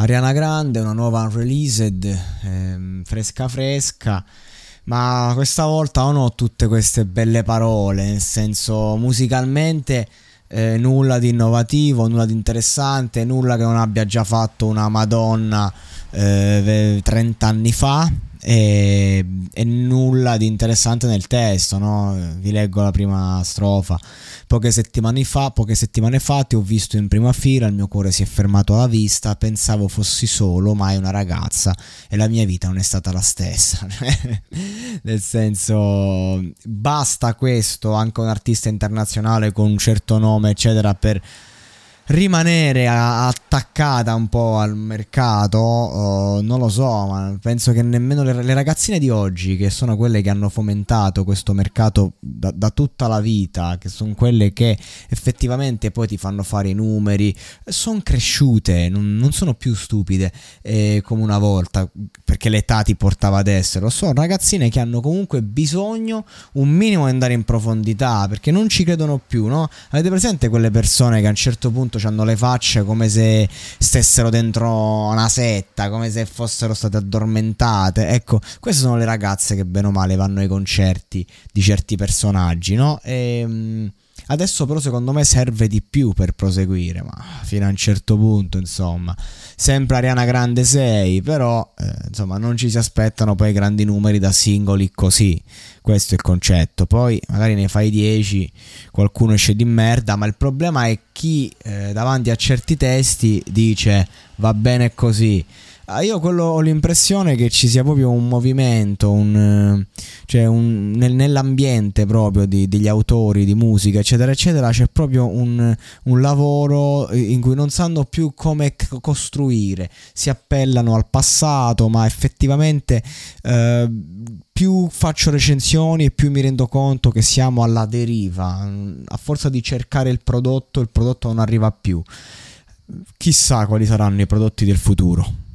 Ariana Grande, una nuova unreleased, ehm, fresca fresca. Ma questa volta non ho tutte queste belle parole, nel senso musicalmente eh, nulla di innovativo, nulla di interessante, nulla che non abbia già fatto una Madonna eh, 30 anni fa e, e, nulla di interessante nel testo, no? Vi leggo la prima strofa. Poche settimane, fa, poche settimane fa ti ho visto in prima fila, il mio cuore si è fermato alla vista, pensavo fossi solo, ma è una ragazza e la mia vita non è stata la stessa. Nel senso, basta questo, anche un artista internazionale con un certo nome, eccetera, per rimanere attaccata un po' al mercato, uh, non lo so, ma penso che nemmeno le, le, ragazzine di oggi, che sono quelle che hanno fomentato questo mercato da, da, tutta la vita, che sono quelle che effettivamente poi ti fanno fare i numeri, sono cresciute, non, non sono più stupide eh, come una volta, perché l'età ti portava ad essere, sono ragazzine che hanno comunque bisogno un minimo di andare in profondità, perché non ci credono più, no? Avete presente quelle persone che a un certo punto hanno le facce come se stessero dentro una setta, come se fossero state addormentate. Ecco, queste sono le ragazze che bene o male vanno ai concerti di certi personaggi, no? E ehm, Adesso però secondo me serve di più per proseguire, ma fino a un certo punto, insomma. Sempre Ariana Grande 6, però eh, insomma non ci si aspettano poi grandi numeri da singoli così. Questo è il concetto. Poi magari ne fai 10, qualcuno esce di merda, ma il problema è chi eh, davanti a certi testi dice va bene così io quello, ho l'impressione che ci sia proprio un movimento, un, cioè un, nel, nell'ambiente proprio di, degli autori di musica, eccetera, eccetera, c'è proprio un, un, lavoro in cui non sanno più come costruire, si appellano al passato, ma effettivamente eh, più faccio recensioni e più mi rendo conto che siamo alla deriva, a forza di cercare il prodotto, il prodotto non arriva più. Chissà quali saranno i prodotti del futuro.